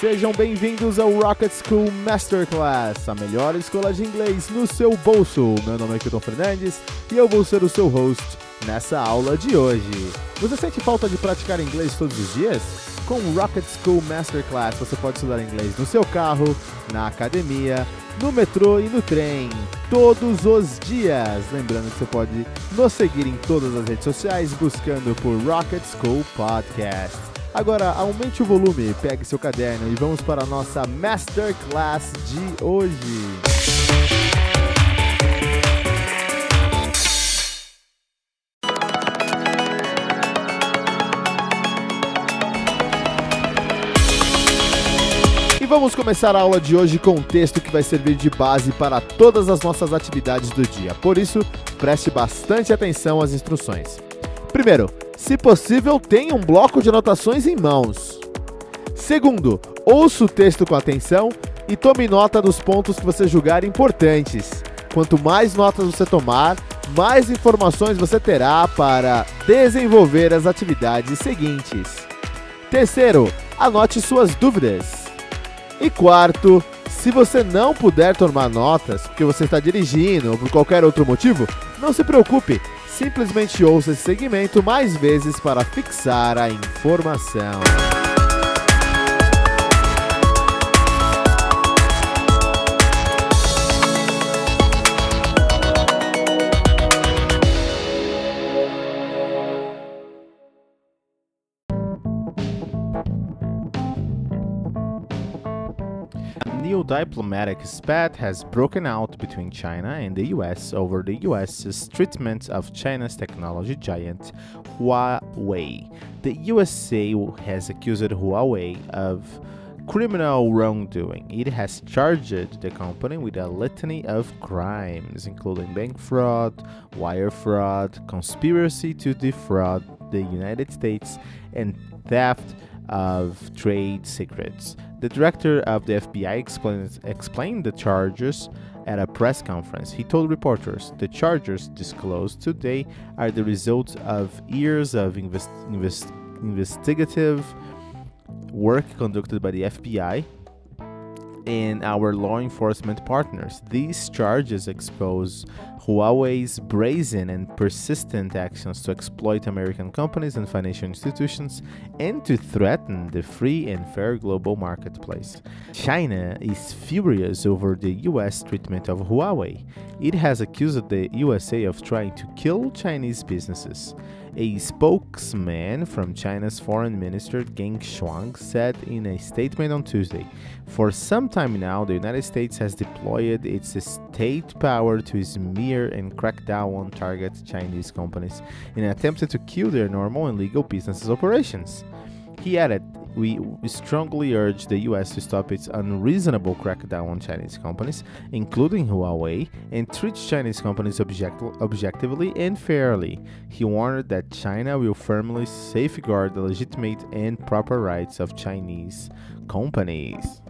Sejam bem-vindos ao Rocket School Masterclass, a melhor escola de inglês no seu bolso. Meu nome é Kilton Fernandes e eu vou ser o seu host nessa aula de hoje. Você sente falta de praticar inglês todos os dias? Com o Rocket School Masterclass você pode estudar inglês no seu carro, na academia, no metrô e no trem, todos os dias. Lembrando que você pode nos seguir em todas as redes sociais buscando por Rocket School Podcast. Agora aumente o volume, pegue seu caderno e vamos para a nossa Masterclass de hoje. Vamos começar a aula de hoje com um texto que vai servir de base para todas as nossas atividades do dia. Por isso, preste bastante atenção às instruções. Primeiro, se possível, tenha um bloco de anotações em mãos. Segundo, ouça o texto com atenção e tome nota dos pontos que você julgar importantes. Quanto mais notas você tomar, mais informações você terá para desenvolver as atividades seguintes. Terceiro, anote suas dúvidas. E quarto, se você não puder tomar notas porque você está dirigindo ou por qualquer outro motivo, não se preocupe, simplesmente ouça esse segmento mais vezes para fixar a informação. Diplomatic spat has broken out between China and the US over the US's treatment of China's technology giant Huawei. The USA has accused Huawei of criminal wrongdoing. It has charged the company with a litany of crimes, including bank fraud, wire fraud, conspiracy to defraud the United States, and theft of trade secrets. The director of the FBI explained, explained the charges at a press conference. He told reporters the charges disclosed today are the result of years of invest, invest, investigative work conducted by the FBI and our law enforcement partners. These charges expose Huawei's brazen and persistent actions to exploit American companies and financial institutions and to threaten the free and fair global marketplace. China is furious over the US treatment of Huawei. It has accused the USA of trying to kill Chinese businesses. A spokesman from China's foreign minister Geng Shuang said in a statement on Tuesday For some time now, the United States has deployed its state power to smear and crack down on target Chinese companies in an attempt to kill their normal and legal business operations. He added, we strongly urge the US to stop its unreasonable crackdown on Chinese companies, including Huawei, and treat Chinese companies object- objectively and fairly. He warned that China will firmly safeguard the legitimate and proper rights of Chinese companies.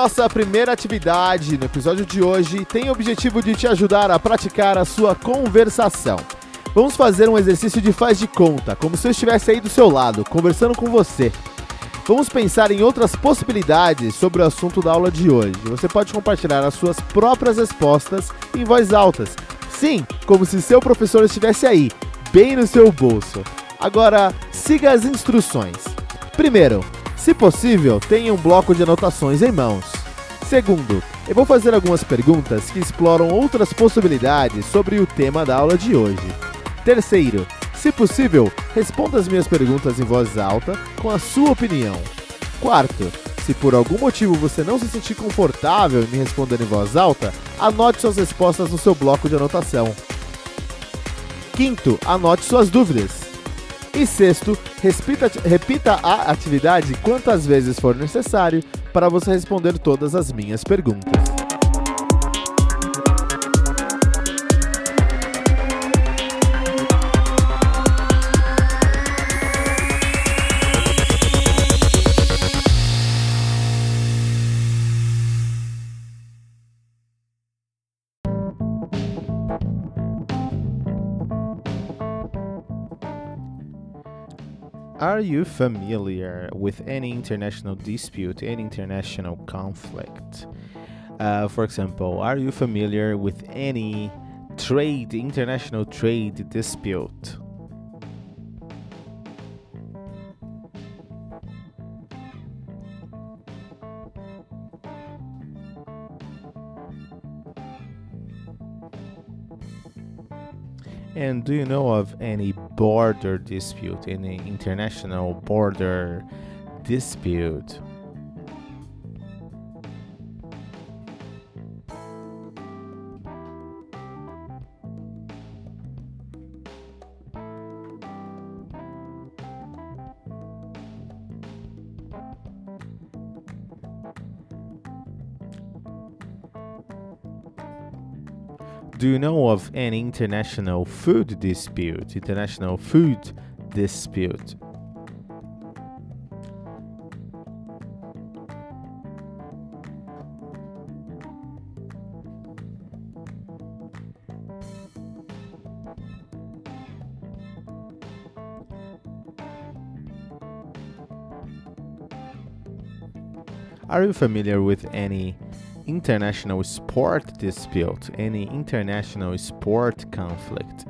Nossa primeira atividade no episódio de hoje tem o objetivo de te ajudar a praticar a sua conversação. Vamos fazer um exercício de faz de conta, como se eu estivesse aí do seu lado, conversando com você. Vamos pensar em outras possibilidades sobre o assunto da aula de hoje. Você pode compartilhar as suas próprias respostas em voz alta. Sim, como se seu professor estivesse aí, bem no seu bolso. Agora, siga as instruções. Primeiro, se possível, tenha um bloco de anotações em mãos. Segundo, eu vou fazer algumas perguntas que exploram outras possibilidades sobre o tema da aula de hoje. Terceiro, se possível, responda as minhas perguntas em voz alta com a sua opinião. Quarto, se por algum motivo você não se sentir confortável em me responder em voz alta, anote suas respostas no seu bloco de anotação. Quinto, anote suas dúvidas. E sexto, repita, repita a atividade quantas vezes for necessário para você responder todas as minhas perguntas. Are you familiar with any international dispute, any international conflict? Uh, for example, are you familiar with any trade, international trade dispute? And do you know of any border dispute, any international border dispute? You know of an international food dispute? International food dispute. Are you familiar with any international sport dispute, any international sport conflict.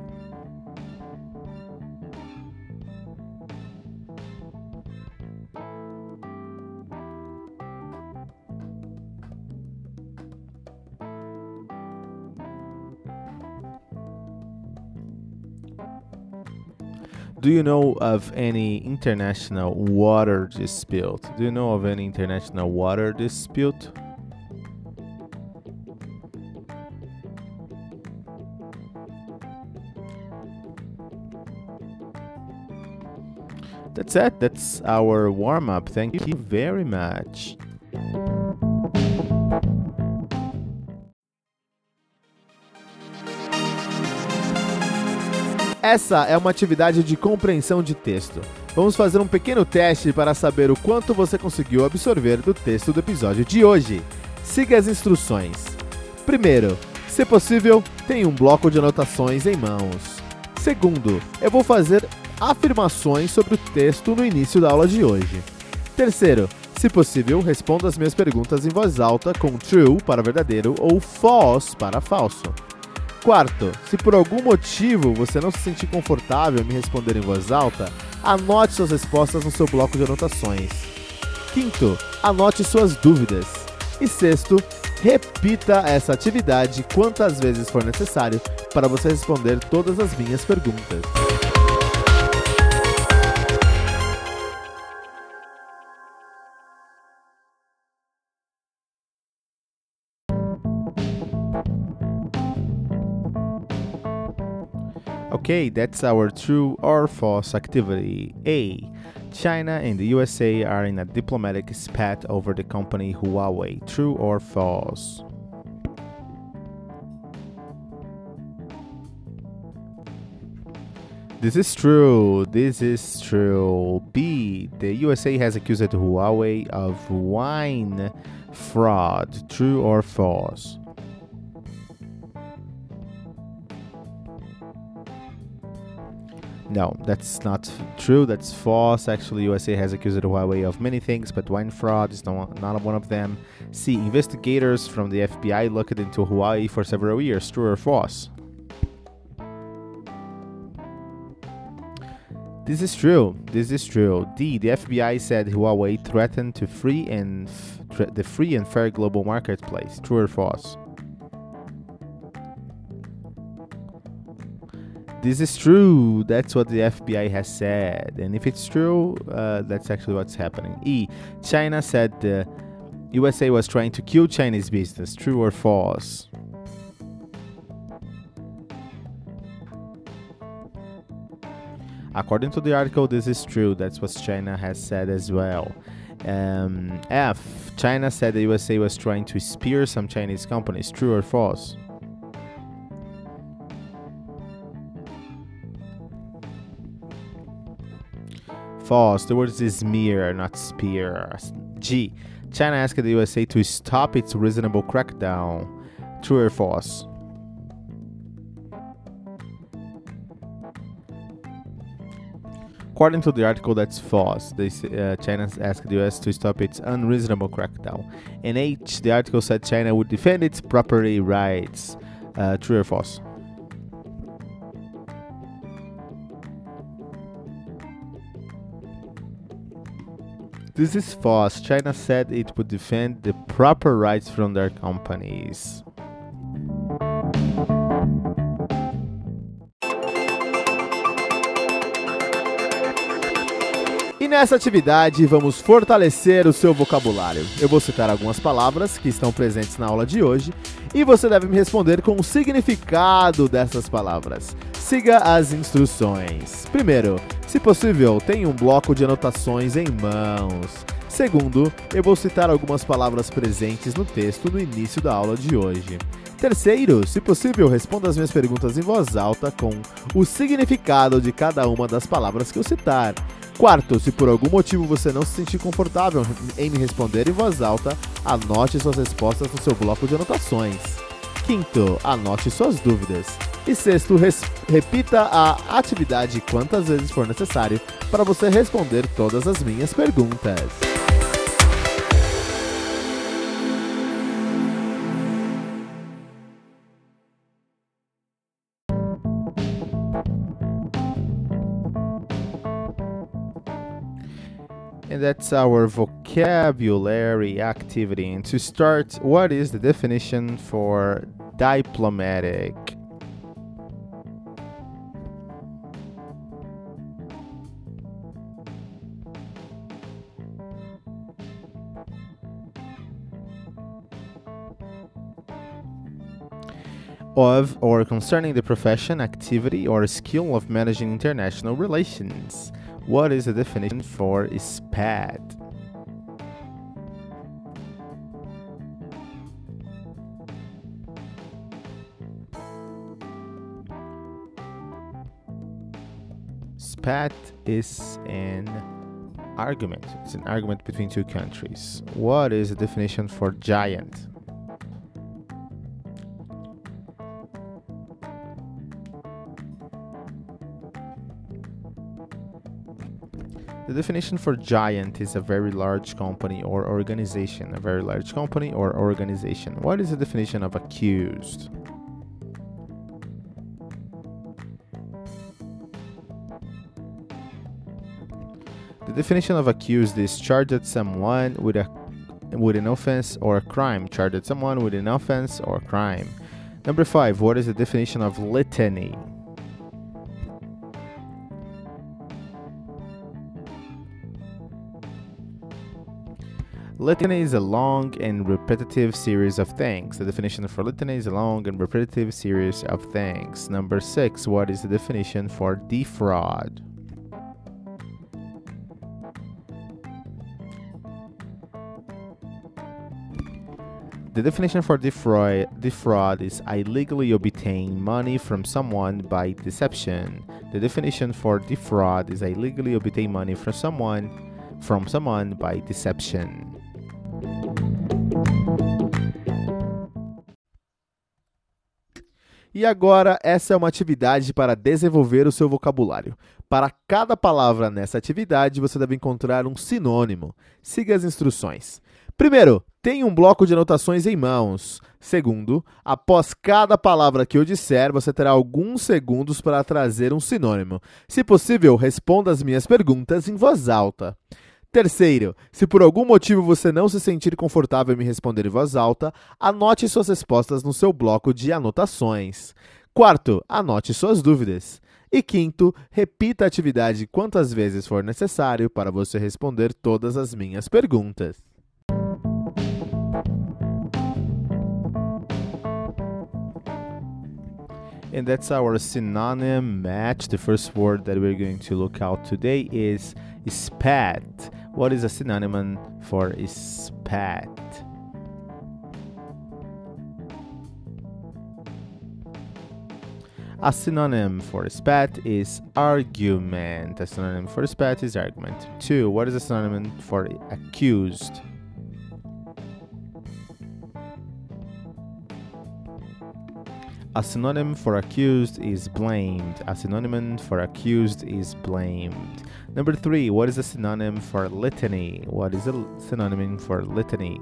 Do you know of any international water dispute? Do you know of any international water dispute? That's it. That's our warm up. Thank you very much. Essa é uma atividade de compreensão de texto. Vamos fazer um pequeno teste para saber o quanto você conseguiu absorver do texto do episódio de hoje. Siga as instruções. Primeiro, se possível, tenha um bloco de anotações em mãos. Segundo, eu vou fazer afirmações sobre o texto no início da aula de hoje. Terceiro, se possível, responda as minhas perguntas em voz alta com true para verdadeiro ou false para falso. Quarto, se por algum motivo você não se sentir confortável em me responder em voz alta, anote suas respostas no seu bloco de anotações. Quinto, anote suas dúvidas. E sexto, repita essa atividade quantas vezes for necessário para você responder todas as minhas perguntas. Okay, that's our true or false activity. A. China and the USA are in a diplomatic spat over the company Huawei. True or false? This is true. This is true. B. The USA has accused Huawei of wine fraud. True or false? No, that's not true. That's false. Actually, USA has accused Huawei of many things, but wine fraud is not, one of them. See, Investigators from the FBI looked into Huawei for several years. True or false? This is true. This is true. D. The FBI said Huawei threatened to free and f- the free and fair global marketplace. True or false? This is true. That's what the FBI has said. And if it's true, uh, that's actually what's happening. E. China said the USA was trying to kill Chinese business. True or false? According to the article, this is true. That's what China has said as well. Um, F. China said the USA was trying to spear some Chinese companies. True or false? False. The word is smear, not spear. G. China asked the USA to stop its reasonable crackdown. True or false? According to the article, that's false. They, uh, China asked the US to stop its unreasonable crackdown. In H, the article said China would defend its property rights. Uh, true or false? This is false. China said it would defend the proper rights from their companies. E nessa atividade vamos fortalecer o seu vocabulário. Eu vou citar algumas palavras que estão presentes na aula de hoje e você deve me responder com o significado dessas palavras. Siga as instruções. Primeiro, se possível, tenha um bloco de anotações em mãos. Segundo, eu vou citar algumas palavras presentes no texto no início da aula de hoje. Terceiro, se possível, responda as minhas perguntas em voz alta com o significado de cada uma das palavras que eu citar. Quarto, se por algum motivo você não se sentir confortável em me responder em voz alta, anote suas respostas no seu bloco de anotações. Quinto, anote suas dúvidas. E sexto, repita a atividade quantas vezes for necessário para você responder todas as minhas perguntas. And that's our vocabulary activity. And to start, what is the definition for diplomatic? Of or concerning the profession, activity, or skill of managing international relations. What is the definition for SPAD? Spat is an argument. It's an argument between two countries. What is the definition for giant? The definition for giant is a very large company or organization. A very large company or organization. What is the definition of accused? The definition of accused is charged at someone with a with an offense or a crime. Charged at someone with an offense or crime. Number five. What is the definition of litany? Litany is a long and repetitive series of things. The definition for litany is a long and repetitive series of things. Number six, what is the definition for defraud? The definition for defraud, defraud is illegally obtain money from someone by deception. The definition for defraud is illegally obtain money from someone from someone by deception. E agora, essa é uma atividade para desenvolver o seu vocabulário. Para cada palavra nessa atividade, você deve encontrar um sinônimo. Siga as instruções. Primeiro, tenha um bloco de anotações em mãos. Segundo, após cada palavra que eu disser, você terá alguns segundos para trazer um sinônimo. Se possível, responda as minhas perguntas em voz alta. Terceiro, se por algum motivo você não se sentir confortável em me responder em voz alta, anote suas respostas no seu bloco de anotações. Quarto, anote suas dúvidas. E quinto, repita a atividade quantas vezes for necessário para você responder todas as minhas perguntas. And that's our synonym match. The first word that we're going to look out today is spat. What is a synonym for spat? A synonym for spat is argument. A synonym for spat is argument. Two, what is a synonym for accused? A synonym for accused is blamed. A synonym for accused is blamed. Number three, what is a synonym for litany? What is a synonym for litany?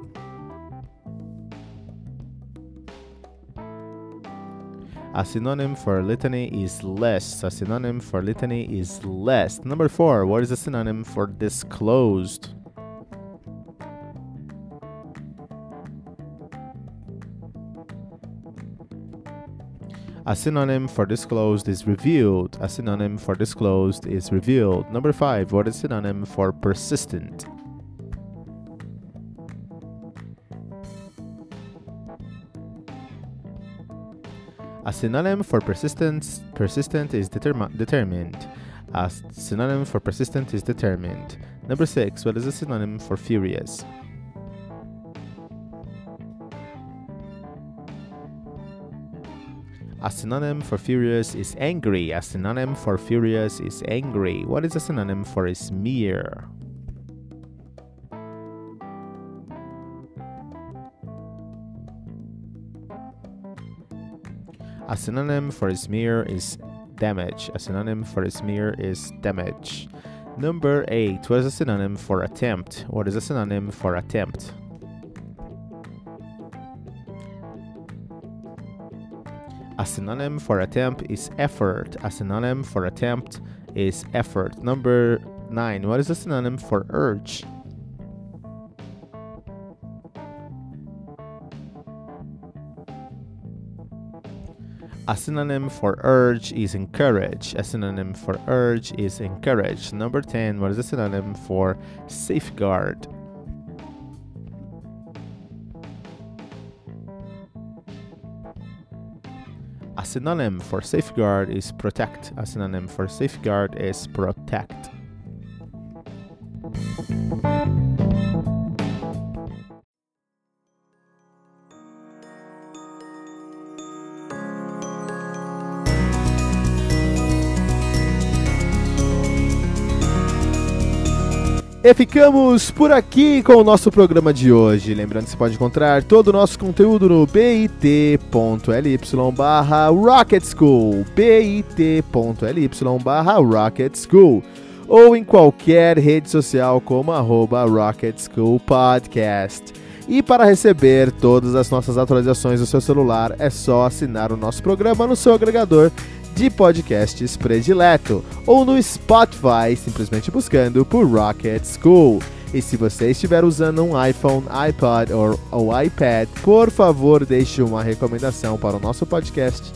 A synonym for litany is less. A synonym for litany is less. Number four, what is a synonym for disclosed? A synonym for disclosed is revealed. A synonym for disclosed is revealed. Number five, what is a synonym for persistent? A synonym for persistence persistent is determi- determined. A synonym for persistent is determined. Number six, what is a synonym for furious? A synonym for furious is angry. A synonym for furious is angry. What is a synonym for a smear? A synonym for smear is damage. A synonym for smear is damage. Number 8. What is a synonym for attempt? What is a synonym for attempt? A synonym for attempt is effort. A synonym for attempt is effort. Number 9. What is a synonym for urge? A synonym for urge is encourage. A synonym for urge is encourage. Number 10. What is a synonym for safeguard? A synonym for safeguard is protect. A synonym for safeguard is protect. E ficamos por aqui com o nosso programa de hoje. Lembrando que você pode encontrar todo o nosso conteúdo no bit.ly barra Rocket School, bit.ly barra Rocket School, ou em qualquer rede social como arroba Rocket School Podcast. E para receber todas as nossas atualizações no seu celular, é só assinar o nosso programa no seu agregador de podcasts predileto ou no Spotify, simplesmente buscando por Rocket School. E se você estiver usando um iPhone, iPod ou, ou iPad, por favor deixe uma recomendação para o nosso podcast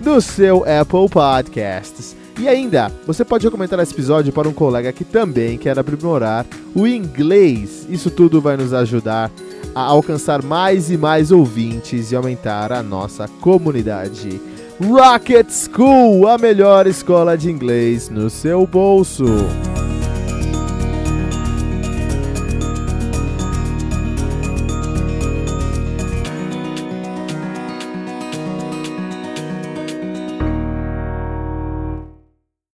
no seu Apple Podcasts. E ainda, você pode recomendar esse episódio para um colega que também quer aprimorar o inglês. Isso tudo vai nos ajudar a alcançar mais e mais ouvintes e aumentar a nossa comunidade. Rocket School, a melhor escola de inglês no seu bolso.